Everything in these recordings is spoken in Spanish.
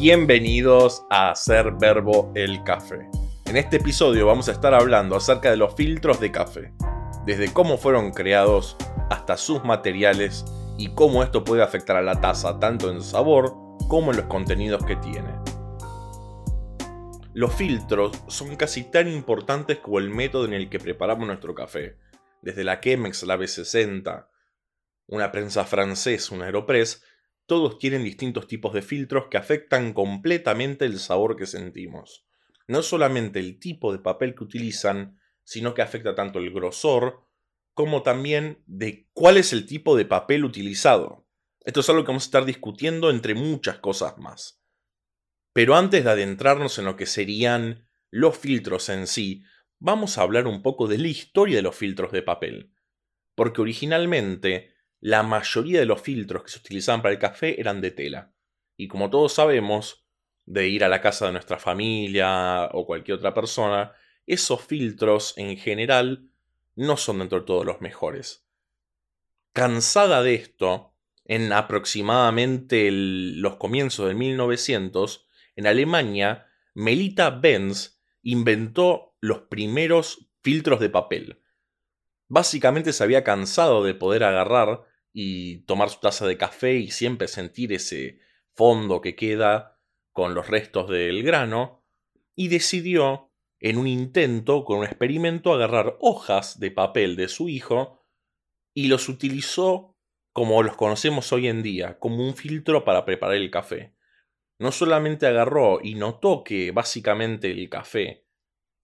Bienvenidos a Hacer Verbo el Café. En este episodio vamos a estar hablando acerca de los filtros de café, desde cómo fueron creados hasta sus materiales y cómo esto puede afectar a la taza tanto en sabor como en los contenidos que tiene. Los filtros son casi tan importantes como el método en el que preparamos nuestro café, desde la Chemex, la B60, una prensa francesa, una Aeropress, todos tienen distintos tipos de filtros que afectan completamente el sabor que sentimos. No solamente el tipo de papel que utilizan, sino que afecta tanto el grosor como también de cuál es el tipo de papel utilizado. Esto es algo que vamos a estar discutiendo entre muchas cosas más. Pero antes de adentrarnos en lo que serían los filtros en sí, vamos a hablar un poco de la historia de los filtros de papel. Porque originalmente la mayoría de los filtros que se utilizaban para el café eran de tela. Y como todos sabemos, de ir a la casa de nuestra familia o cualquier otra persona, esos filtros en general no son dentro de todos los mejores. Cansada de esto, en aproximadamente los comienzos de 1900, en Alemania, Melita Benz inventó los primeros filtros de papel. Básicamente se había cansado de poder agarrar y tomar su taza de café y siempre sentir ese fondo que queda con los restos del grano, y decidió, en un intento, con un experimento, agarrar hojas de papel de su hijo y los utilizó como los conocemos hoy en día, como un filtro para preparar el café. No solamente agarró y notó que básicamente el café,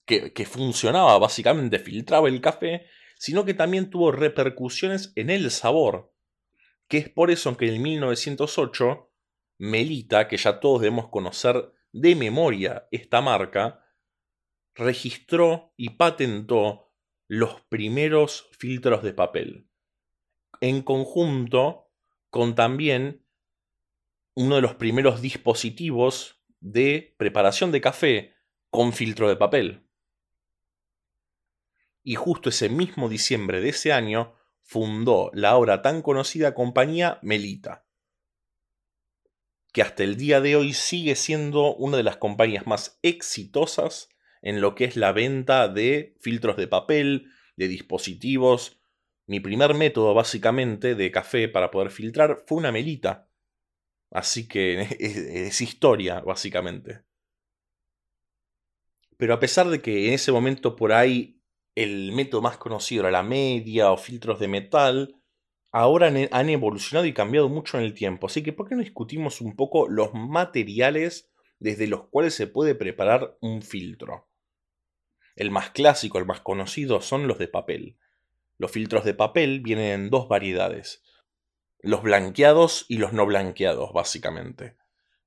que, que funcionaba, básicamente filtraba el café, sino que también tuvo repercusiones en el sabor, que es por eso que en 1908 Melita, que ya todos debemos conocer de memoria esta marca, registró y patentó los primeros filtros de papel, en conjunto con también uno de los primeros dispositivos de preparación de café con filtro de papel y justo ese mismo diciembre de ese año fundó la ahora tan conocida compañía Melita, que hasta el día de hoy sigue siendo una de las compañías más exitosas en lo que es la venta de filtros de papel, de dispositivos. Mi primer método básicamente de café para poder filtrar fue una melita. Así que es, historia, básicamente. Pero a pesar de que en ese momento por ahí el método más conocido era la media o filtros de metal, ahora han evolucionado y cambiado mucho en el tiempo. Así que, ¿por qué no discutimos un poco los materiales desde los cuales se puede preparar un filtro? El más clásico, el más conocido, son los de papel. Los filtros de papel vienen en dos variedades. Los blanqueados y los no blanqueados, básicamente.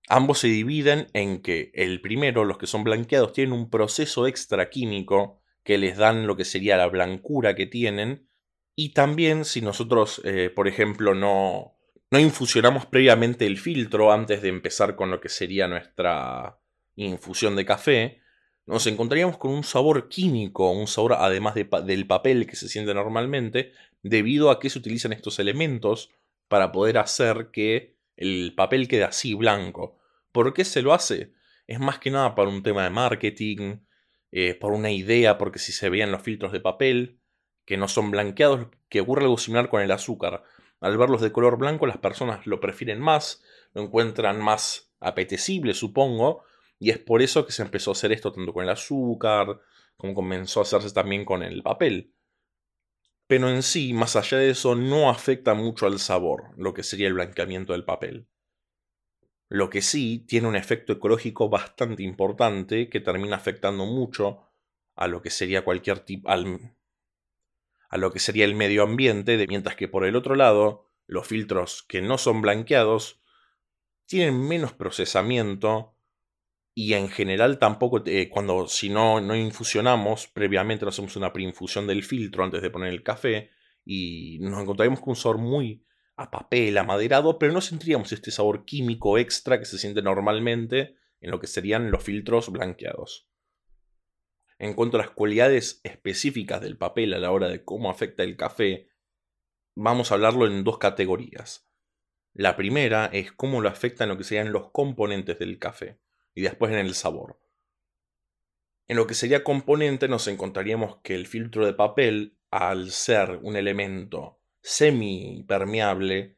Ambos se dividen en que el primero, los que son blanqueados, tienen un proceso extra químico que les dan lo que sería la blancura que tienen. Y también si nosotros, eh, por ejemplo, no, no infusionamos previamente el filtro antes de empezar con lo que sería nuestra infusión de café, nos encontraríamos con un sabor químico, un sabor además del papel que se siente normalmente, debido a que se utilizan estos elementos para poder hacer que el papel quede así blanco. ¿Por qué se lo hace? Es más que nada para un tema de marketing, eh, por una idea, porque si se veían los filtros de papel, que no son blanqueados, que ocurre algo similar con el azúcar. Al verlos de color blanco, las personas lo prefieren más, lo encuentran más apetecible, supongo, y es por eso que se empezó a hacer esto tanto con el azúcar, como comenzó a hacerse también con el papel. Pero en sí, más allá de eso, no afecta mucho al sabor, lo que sería el blanqueamiento del papel. Lo que sí tiene un efecto ecológico bastante importante que termina afectando mucho a lo que sería cualquier tipo a lo que sería el medio ambiente, mientras que por el otro lado, los filtros que no son blanqueados tienen menos procesamiento y en general tampoco eh, cuando si no no infusionamos previamente no hacemos una preinfusión del filtro antes de poner el café y nos encontraremos con un sabor muy a papel, amaderado, pero no sentiríamos este sabor químico extra que se siente normalmente en lo que serían los filtros blanqueados. En cuanto a las cualidades específicas del papel a la hora de cómo afecta el café, vamos a hablarlo en dos categorías. La primera es cómo lo afectan lo que serían los componentes del café y después en el sabor. En lo que sería componente nos encontraríamos que el filtro de papel, al ser un elemento semi-permeable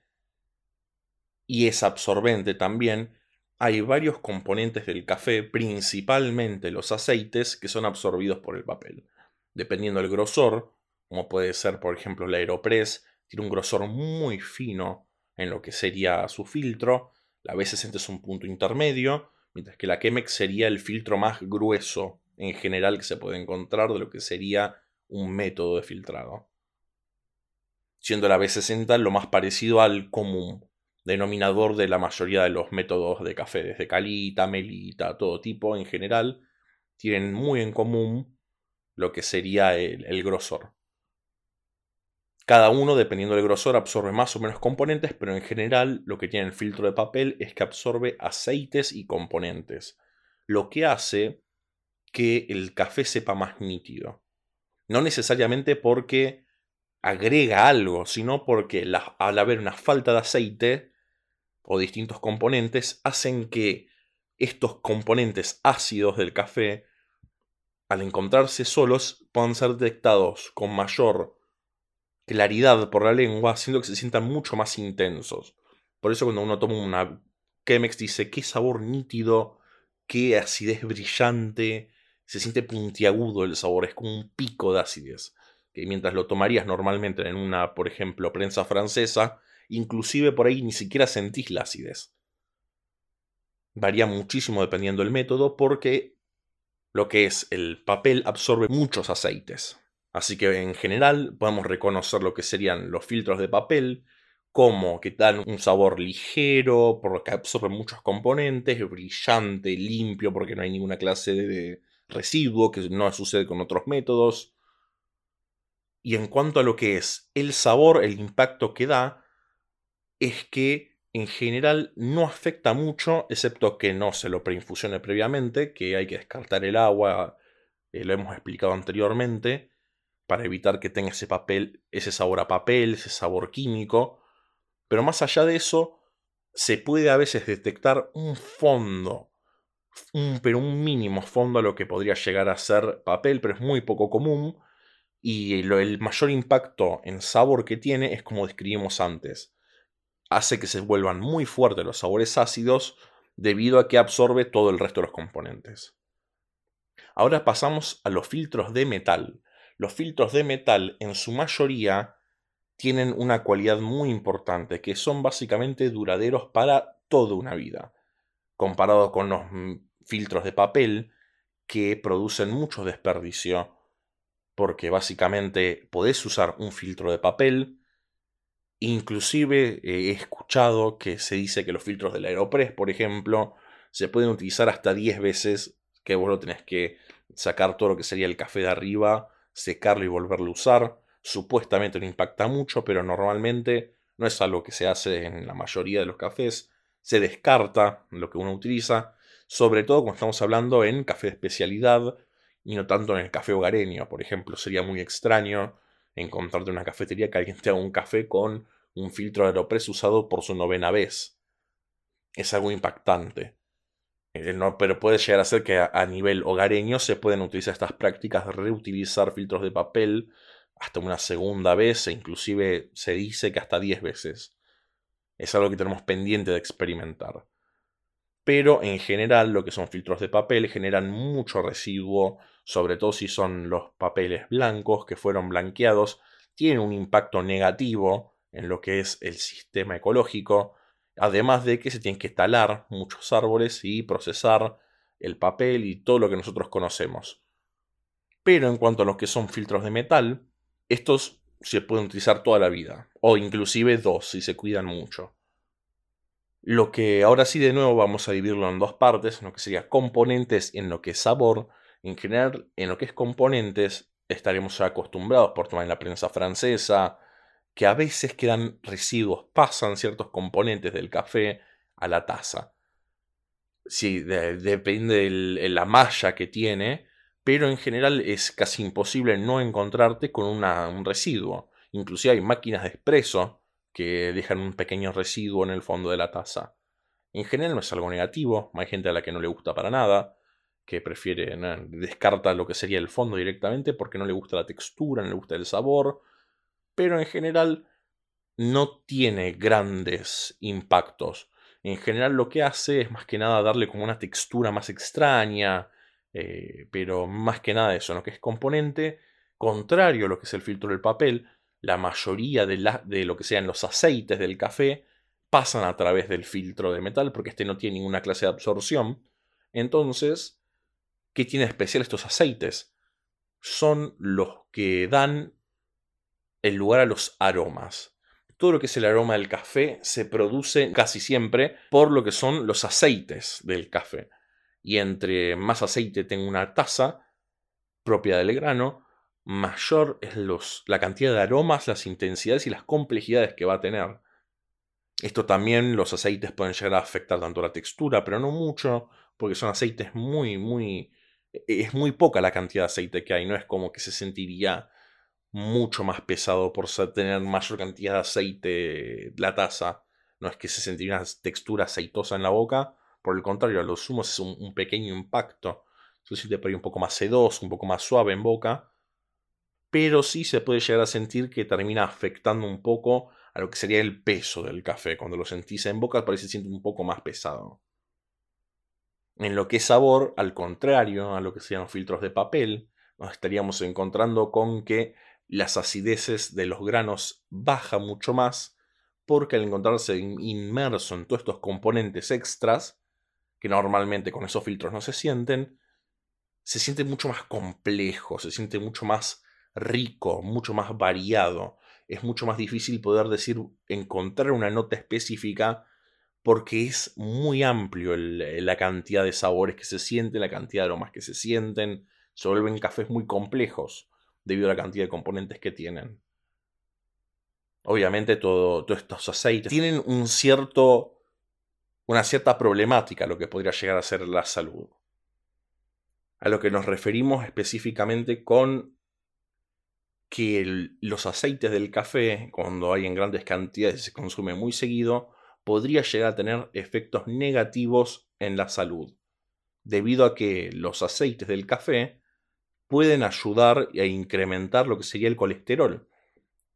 y es absorbente también, hay varios componentes del café, principalmente los aceites, que son absorbidos por el papel. Dependiendo del grosor, como puede ser por ejemplo el Aeropress, tiene un grosor muy fino en lo que sería su filtro, la B60 es un punto intermedio, mientras que la Chemex sería el filtro más grueso en general que se puede encontrar de lo que sería un método de filtrado. Siendo la B60 lo más parecido al común, denominador de la mayoría de los métodos de café, desde calita, melita, todo tipo en general, tienen muy en común lo que sería el, grosor. Cada uno, dependiendo del grosor, absorbe más o menos componentes, pero en general lo que tiene el filtro de papel es que absorbe aceites y componentes, lo que hace que el café sepa más nítido. No necesariamente porque agrega algo, sino porque al haber una falta de aceite o distintos componentes hacen que estos componentes ácidos del café, al encontrarse solos, puedan ser detectados con mayor claridad por la lengua, haciendo que se sientan mucho más intensos. Por eso cuando uno toma una Chemex dice qué sabor nítido, qué acidez brillante, se siente puntiagudo el sabor, es como un pico de acidez, mientras lo tomarías normalmente en una, por ejemplo, prensa francesa, inclusive por ahí ni siquiera sentís la. Varía muchísimo dependiendo del método porque lo que es el papel absorbe muchos aceites. Así que en general podemos reconocer lo que serían los filtros de papel como que dan un sabor ligero porque absorben muchos componentes, brillante, limpio porque no hay ninguna clase de, residuo, que no sucede con otros métodos. Y en cuanto a lo que es el sabor, el impacto que da, es que en general no afecta mucho, excepto que no se lo preinfusione previamente, que hay que descartar el agua, eh, lo hemos explicado anteriormente, para evitar que tenga ese papel, ese sabor a papel, ese sabor químico. Pero más allá de eso, se puede a veces detectar un fondo un, pero un mínimo fondo a lo que podría llegar a ser papel, pero es muy poco común. Y el mayor impacto en sabor que tiene es como describimos antes. Hace que se vuelvan muy fuertes los sabores ácidos debido a que absorbe todo el resto de los componentes. Ahora pasamos a los filtros de metal. Los filtros de metal en su mayoría tienen una cualidad muy importante, que son básicamente duraderos para toda una vida comparado con los mm, filtros de papel que producen mucho desperdicio, porque básicamente podés usar un filtro de papel, inclusive he escuchado que se dice que los filtros del Aeropress, por ejemplo, se pueden utilizar hasta 10 veces, que vos lo tenés que sacar todo lo que sería el café de arriba, secarlo y volverlo a usar. Supuestamente no impacta mucho, pero normalmente no es algo que se hace en la mayoría de los cafés se descarta lo que uno utiliza, sobre todo cuando estamos hablando en café de especialidad y no tanto en el café hogareño. Por ejemplo, sería muy extraño encontrarte en una cafetería que alguien te haga un café con un filtro de Aeropress usado por su novena vez. Es algo impactante. Eh, pero puede llegar a ser que a, nivel hogareño se pueden utilizar estas prácticas de reutilizar filtros de papel hasta una segunda vez e inclusive se dice que hasta 10 veces es algo que tenemos pendiente de experimentar. Pero en general lo que son filtros de papel generan mucho residuo, sobre todo si son los papeles blancos que fueron blanqueados, tienen un impacto negativo en lo que es el sistema ecológico, además de que se tienen que talar muchos árboles y procesar el papel y todo lo que nosotros conocemos. Pero en cuanto a los que son filtros de metal, estos se pueden utilizar toda la vida, o inclusive dos si se cuidan mucho. Lo que ahora sí de nuevo vamos a dividirlo en dos partes, en lo que sería componentes y en lo que es sabor. En general, en lo que es componentes, estaremos acostumbrados por tomar en la prensa francesa, que a veces quedan residuos, pasan ciertos componentes del café a la taza. Sí, depende de la malla que tiene, pero en general es casi imposible no encontrarte con un residuo. Inclusive hay máquinas de expreso que dejan un pequeño residuo en el fondo de la taza. En general no es algo negativo, hay gente a la que no le gusta para nada, que prefiere, descarta lo que sería el fondo directamente porque no le gusta la textura, no le gusta el sabor, pero en general no tiene grandes impactos. En general lo que hace es más que nada darle como una textura más extraña, eh, pero más que nada eso, ¿no? que es componente contrario a lo que es el filtro del papel, la mayoría de, lo que sean los aceites del café pasan a través del filtro de metal porque este no tiene ninguna clase de absorción. Entonces, ¿qué tiene especial estos aceites? Son los que dan el lugar a los aromas. Todo lo que es el aroma del café se produce casi siempre por lo que son los aceites del café. Y entre más aceite tenga una taza propia del grano, mayor es la cantidad de aromas, las intensidades y las complejidades que va a tener. Esto también los aceites pueden llegar a afectar tanto la textura, pero no mucho, porque son aceites muy, muy... E, es muy poca la cantidad de aceite que hay, no es como que se sentiría mucho más pesado por tener mayor cantidad de aceite la taza. No es que se sentiría una textura aceitosa en la boca, por el contrario, a los zumos es un, pequeño impacto. Se siente por ahí un poco más sedoso, un poco más suave en boca, pero sí se puede llegar a sentir que termina afectando un poco a lo que sería el peso del café. Cuando lo sentís en boca parece que siente un poco más pesado. En lo que es sabor, al contrario a lo que los filtros de papel, nos estaríamos encontrando con que las acideces de los granos bajan mucho más porque al encontrarse inmerso en todos estos componentes extras, que normalmente con esos filtros no se sienten, se siente mucho más complejo, se siente mucho más rico, mucho más variado. Es mucho más difícil poder decir, encontrar una nota específica porque es muy amplio la cantidad de sabores que se sienten, la cantidad de aromas que se sienten. Se vuelven cafés muy complejos debido a la cantidad de componentes que tienen. Obviamente todos estos aceites tienen un cierto, una cierta problemática lo que podría llegar a ser la salud. A lo que nos referimos específicamente con que los aceites del café, cuando hay en grandes cantidades y se consume muy seguido, podría llegar a tener efectos negativos en la salud, debido a que los aceites del café pueden ayudar a incrementar lo que sería el colesterol.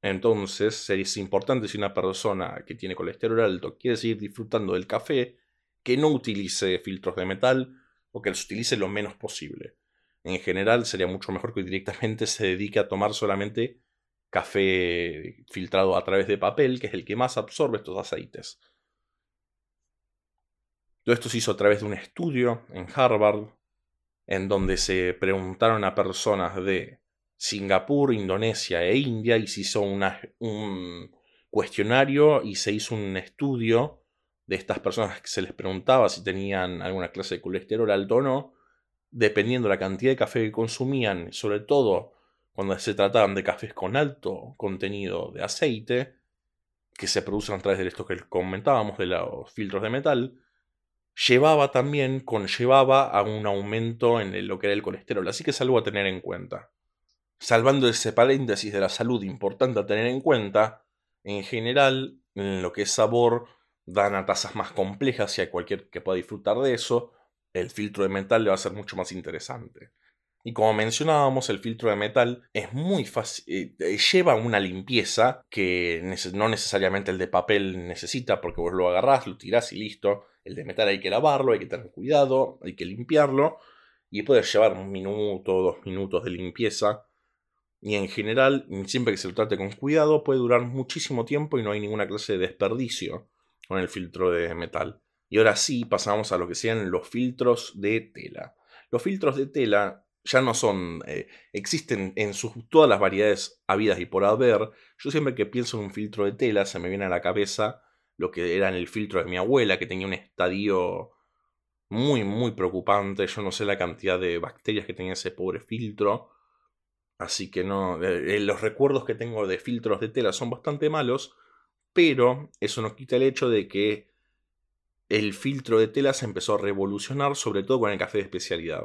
Entonces es importante si una persona que tiene colesterol alto quiere seguir disfrutando del café, que no utilice filtros de metal o que los utilice lo menos posible en general sería mucho mejor que directamente se dedique a tomar solamente café filtrado a través de papel, que es el que más absorbe estos aceites. Todo esto se hizo a través de un estudio en Harvard, en donde se preguntaron a personas de Singapur, Indonesia e India y se hizo un cuestionario y se hizo un estudio de estas personas que se les preguntaba si tenían alguna clase de colesterol alto o no dependiendo de la cantidad de café que consumían, sobre todo cuando se trataban de cafés con alto contenido de aceite, que se producen a través de esto que comentábamos, de los filtros de metal, llevaba también, conllevaba a un aumento en lo que era el colesterol. Así que es algo a tener en cuenta. Salvando ese paréntesis de la salud importante a tener en cuenta, en general, en lo que es sabor, dan a tasas más complejas, si hay cualquier que pueda disfrutar de eso, el filtro de metal le va a ser mucho más interesante. Y como mencionábamos, el filtro de metal es muy fácil, eh, eh, lleva una limpieza que no necesariamente el de papel necesita porque vos lo agarrás, lo tirás y listo. El de metal hay que lavarlo, hay que tener cuidado, hay que limpiarlo y puede llevar un minuto, dos minutos de limpieza. Y en general, siempre que se lo trate con cuidado, puede durar muchísimo tiempo y no hay ninguna clase de desperdicio con el filtro de metal. Y ahora sí pasamos a lo que sean los filtros de tela. Los filtros de tela ya no son, eh, existen en sus, todas las variedades habidas y por haber. Yo siempre que pienso en un filtro de tela se me viene a la cabeza lo que era el filtro de mi abuela, que tenía un estadio muy, muy preocupante. Yo no sé la cantidad de bacterias que tenía ese pobre filtro. Así que no, eh, eh, los recuerdos que tengo de filtros de tela son bastante malos, pero eso no quita el hecho de que el filtro de tela se empezó a revolucionar, sobre todo con el café de especialidad.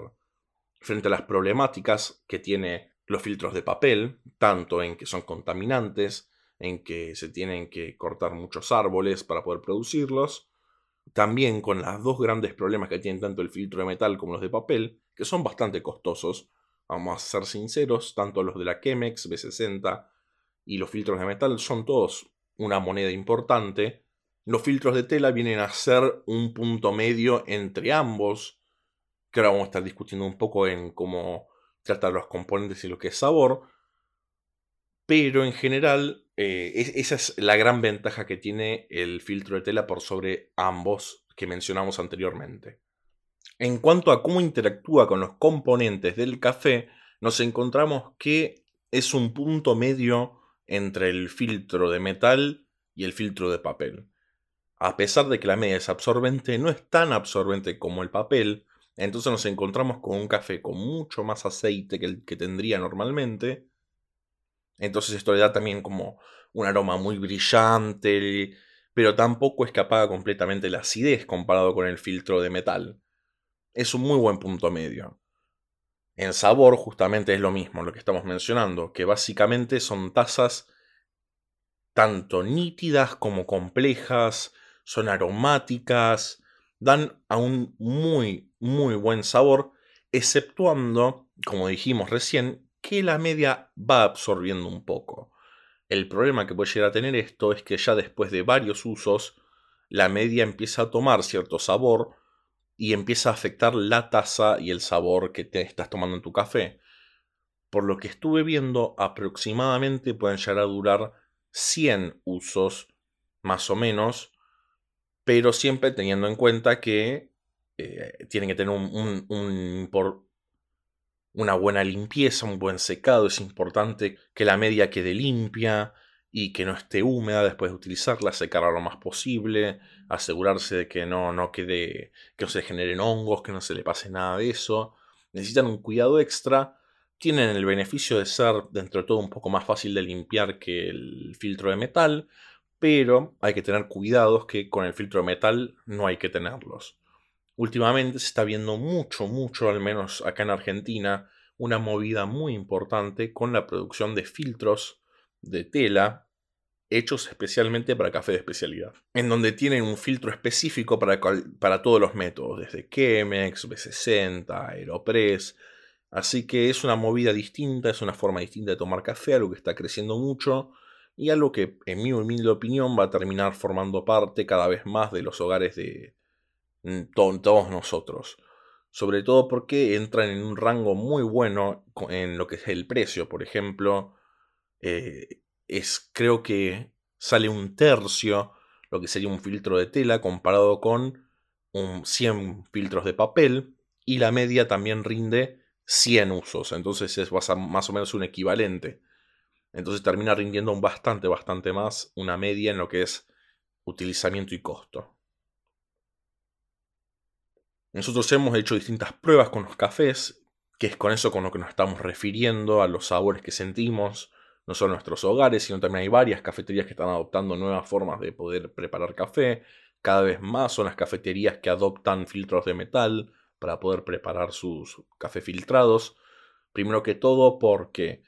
Frente a las problemáticas que tiene los filtros de papel, tanto en que son contaminantes, en que se tienen que cortar muchos árboles para poder producirlos. También con los dos grandes problemas que tienen tanto el filtro de metal como los de papel, que son bastante costosos. Vamos a ser sinceros, tanto los de la Chemex B60 y los filtros de metal son todos una moneda importante. Los filtros de tela vienen a ser un punto medio entre ambos, que ahora vamos a estar discutiendo un poco en cómo tratar los componentes y lo que es sabor. Pero en general, eh, esa es la gran ventaja que tiene el filtro de tela por sobre ambos que mencionamos anteriormente. En cuanto a cómo interactúa con los componentes del café, nos encontramos que es un punto medio entre el filtro de metal y el filtro de papel. A pesar de que la media es absorbente, no es tan absorbente como el papel, entonces nos encontramos con un café con mucho más aceite que el que tendría normalmente. Entonces esto le da también como un aroma muy brillante, pero tampoco escapaba completamente la acidez comparado con el filtro de metal. Es un muy buen punto medio. En sabor justamente es lo mismo, lo que estamos mencionando, que básicamente son tazas tanto nítidas como complejas, son aromáticas, dan a un muy, muy buen sabor, exceptuando, como dijimos recién, que la media va absorbiendo un poco. El problema que puede llegar a tener esto es que ya después de varios usos, la media empieza a tomar cierto sabor y empieza a afectar la taza y el sabor que te estás tomando en tu café. Por lo que estuve viendo, aproximadamente pueden llegar a durar 100 usos, más o menos, pero siempre teniendo en cuenta que eh, tienen que tener un, una buena limpieza, un buen secado. Es importante que la media quede limpia, y que no esté húmeda después de utilizarla, secarla lo más posible, asegurarse de que no, no quede, que no se generen hongos, que no se le pase nada de eso. Necesitan un cuidado extra. Tienen el beneficio de ser dentro de todo un poco más fácil de limpiar que el filtro de metal, pero hay que tener cuidados que con el filtro metal no hay que tenerlos. Últimamente se está viendo mucho, mucho, al menos acá en Argentina, una movida muy importante con la producción de filtros de tela hechos especialmente para café de especialidad, en donde tienen un filtro específico para, para todos los métodos, desde Chemex, B60, Aeropress. Así que es una movida distinta, es una forma distinta de tomar café, algo que está creciendo mucho y algo que, en mi humilde opinión, va a terminar formando parte cada vez más de los hogares de mm, todos nosotros. Sobre todo porque entran en un rango muy bueno en lo que es el precio. Por ejemplo, eh, es, creo que sale un tercio lo que sería un filtro de tela comparado con un 100 filtros de papel y la media también rinde 100 usos, entonces es más o menos un equivalente. Entonces termina rindiendo un bastante, bastante más una media en lo que es utilizamiento y costo. Nosotros hemos hecho distintas pruebas con los cafés, que es con eso con lo que nos estamos refiriendo, a los sabores que sentimos, no solo nuestros hogares, sino también hay varias cafeterías que están adoptando nuevas formas de poder preparar café. Cada vez más son las cafeterías que adoptan filtros de metal para poder preparar sus cafés filtrados. Primero que todo porque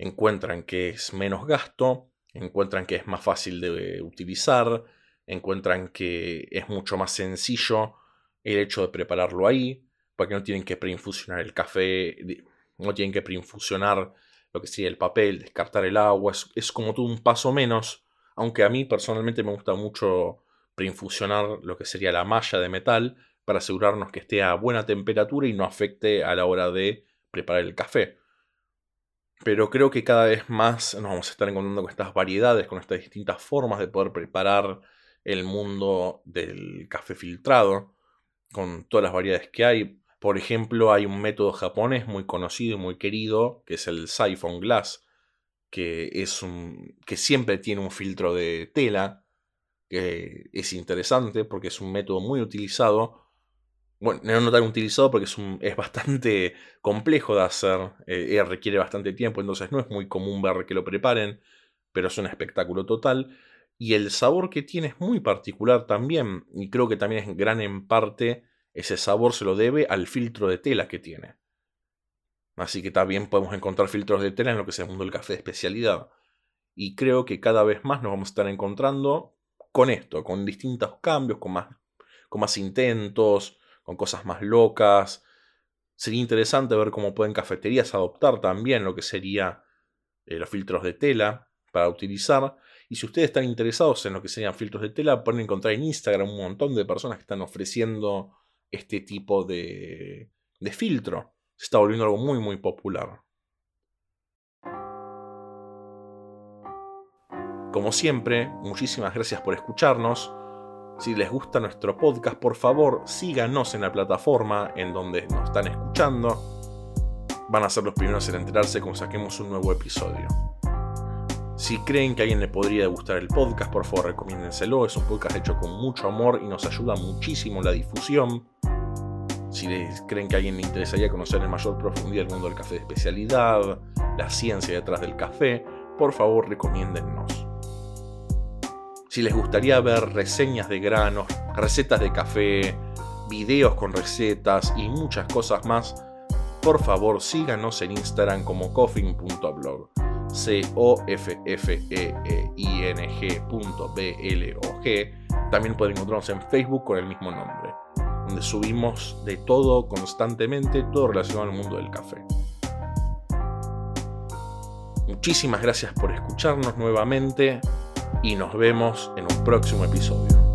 encuentran que es menos gasto, encuentran que es más fácil de utilizar, encuentran que es mucho más sencillo el hecho de prepararlo ahí, porque no tienen que preinfusionar el café, no tienen que preinfusionar lo que sería el papel, descartar el agua, es, como todo un paso menos, aunque a mí personalmente me gusta mucho preinfusionar lo que sería la malla de metal para asegurarnos que esté a buena temperatura y no afecte a la hora de preparar el café. Pero creo que cada vez más nos vamos a estar encontrando con estas variedades, con estas distintas formas de poder preparar el mundo del café filtrado, con todas las variedades que hay. Por ejemplo, hay un método japonés muy conocido y muy querido, que es el Siphon Glass, que, es un, que siempre tiene un filtro de tela, que es interesante porque es un método muy utilizado. Bueno, no tan utilizado porque es, es bastante complejo de hacer, eh, eh, requiere bastante tiempo, entonces no es muy común ver que lo preparen, pero es un espectáculo total. Y el sabor que tiene es muy particular también, y creo que también es gran en parte ese sabor se lo debe al filtro de tela que tiene. Así que también podemos encontrar filtros de tela en lo que es el mundo del café de especialidad. Y creo que cada vez más nos vamos a estar encontrando con esto, con distintos cambios, con más, con más intentos, con cosas más locas. Sería interesante ver cómo pueden cafeterías adoptar también lo que sería eh, los filtros de tela para utilizar. Y si ustedes están interesados en lo que serían filtros de tela, pueden encontrar en Instagram un montón de personas que están ofreciendo este tipo de, de filtro. Se está volviendo algo muy muy popular. Como siempre, muchísimas gracias por escucharnos. Si les gusta nuestro podcast, por favor síganos en la plataforma en donde nos están escuchando. Van a ser los primeros en enterarse cuando saquemos un nuevo episodio. Si creen que a alguien le podría gustar el podcast, por favor recomiéndenselo. Es un podcast hecho con mucho amor y nos ayuda muchísimo la difusión. Si creen que a alguien le interesaría conocer en mayor profundidad el mundo del café de especialidad, la ciencia detrás del café, por favor recomiéndennos. Si les gustaría ver reseñas de granos, recetas de café, videos con recetas y muchas cosas más, por favor síganos en Instagram como coffin.blog. c o f f e e i n g También pueden encontrarnos en Facebook con el mismo nombre, donde subimos de todo constantemente, todo relacionado al mundo del café. Muchísimas gracias por escucharnos nuevamente y nos vemos en un próximo episodio.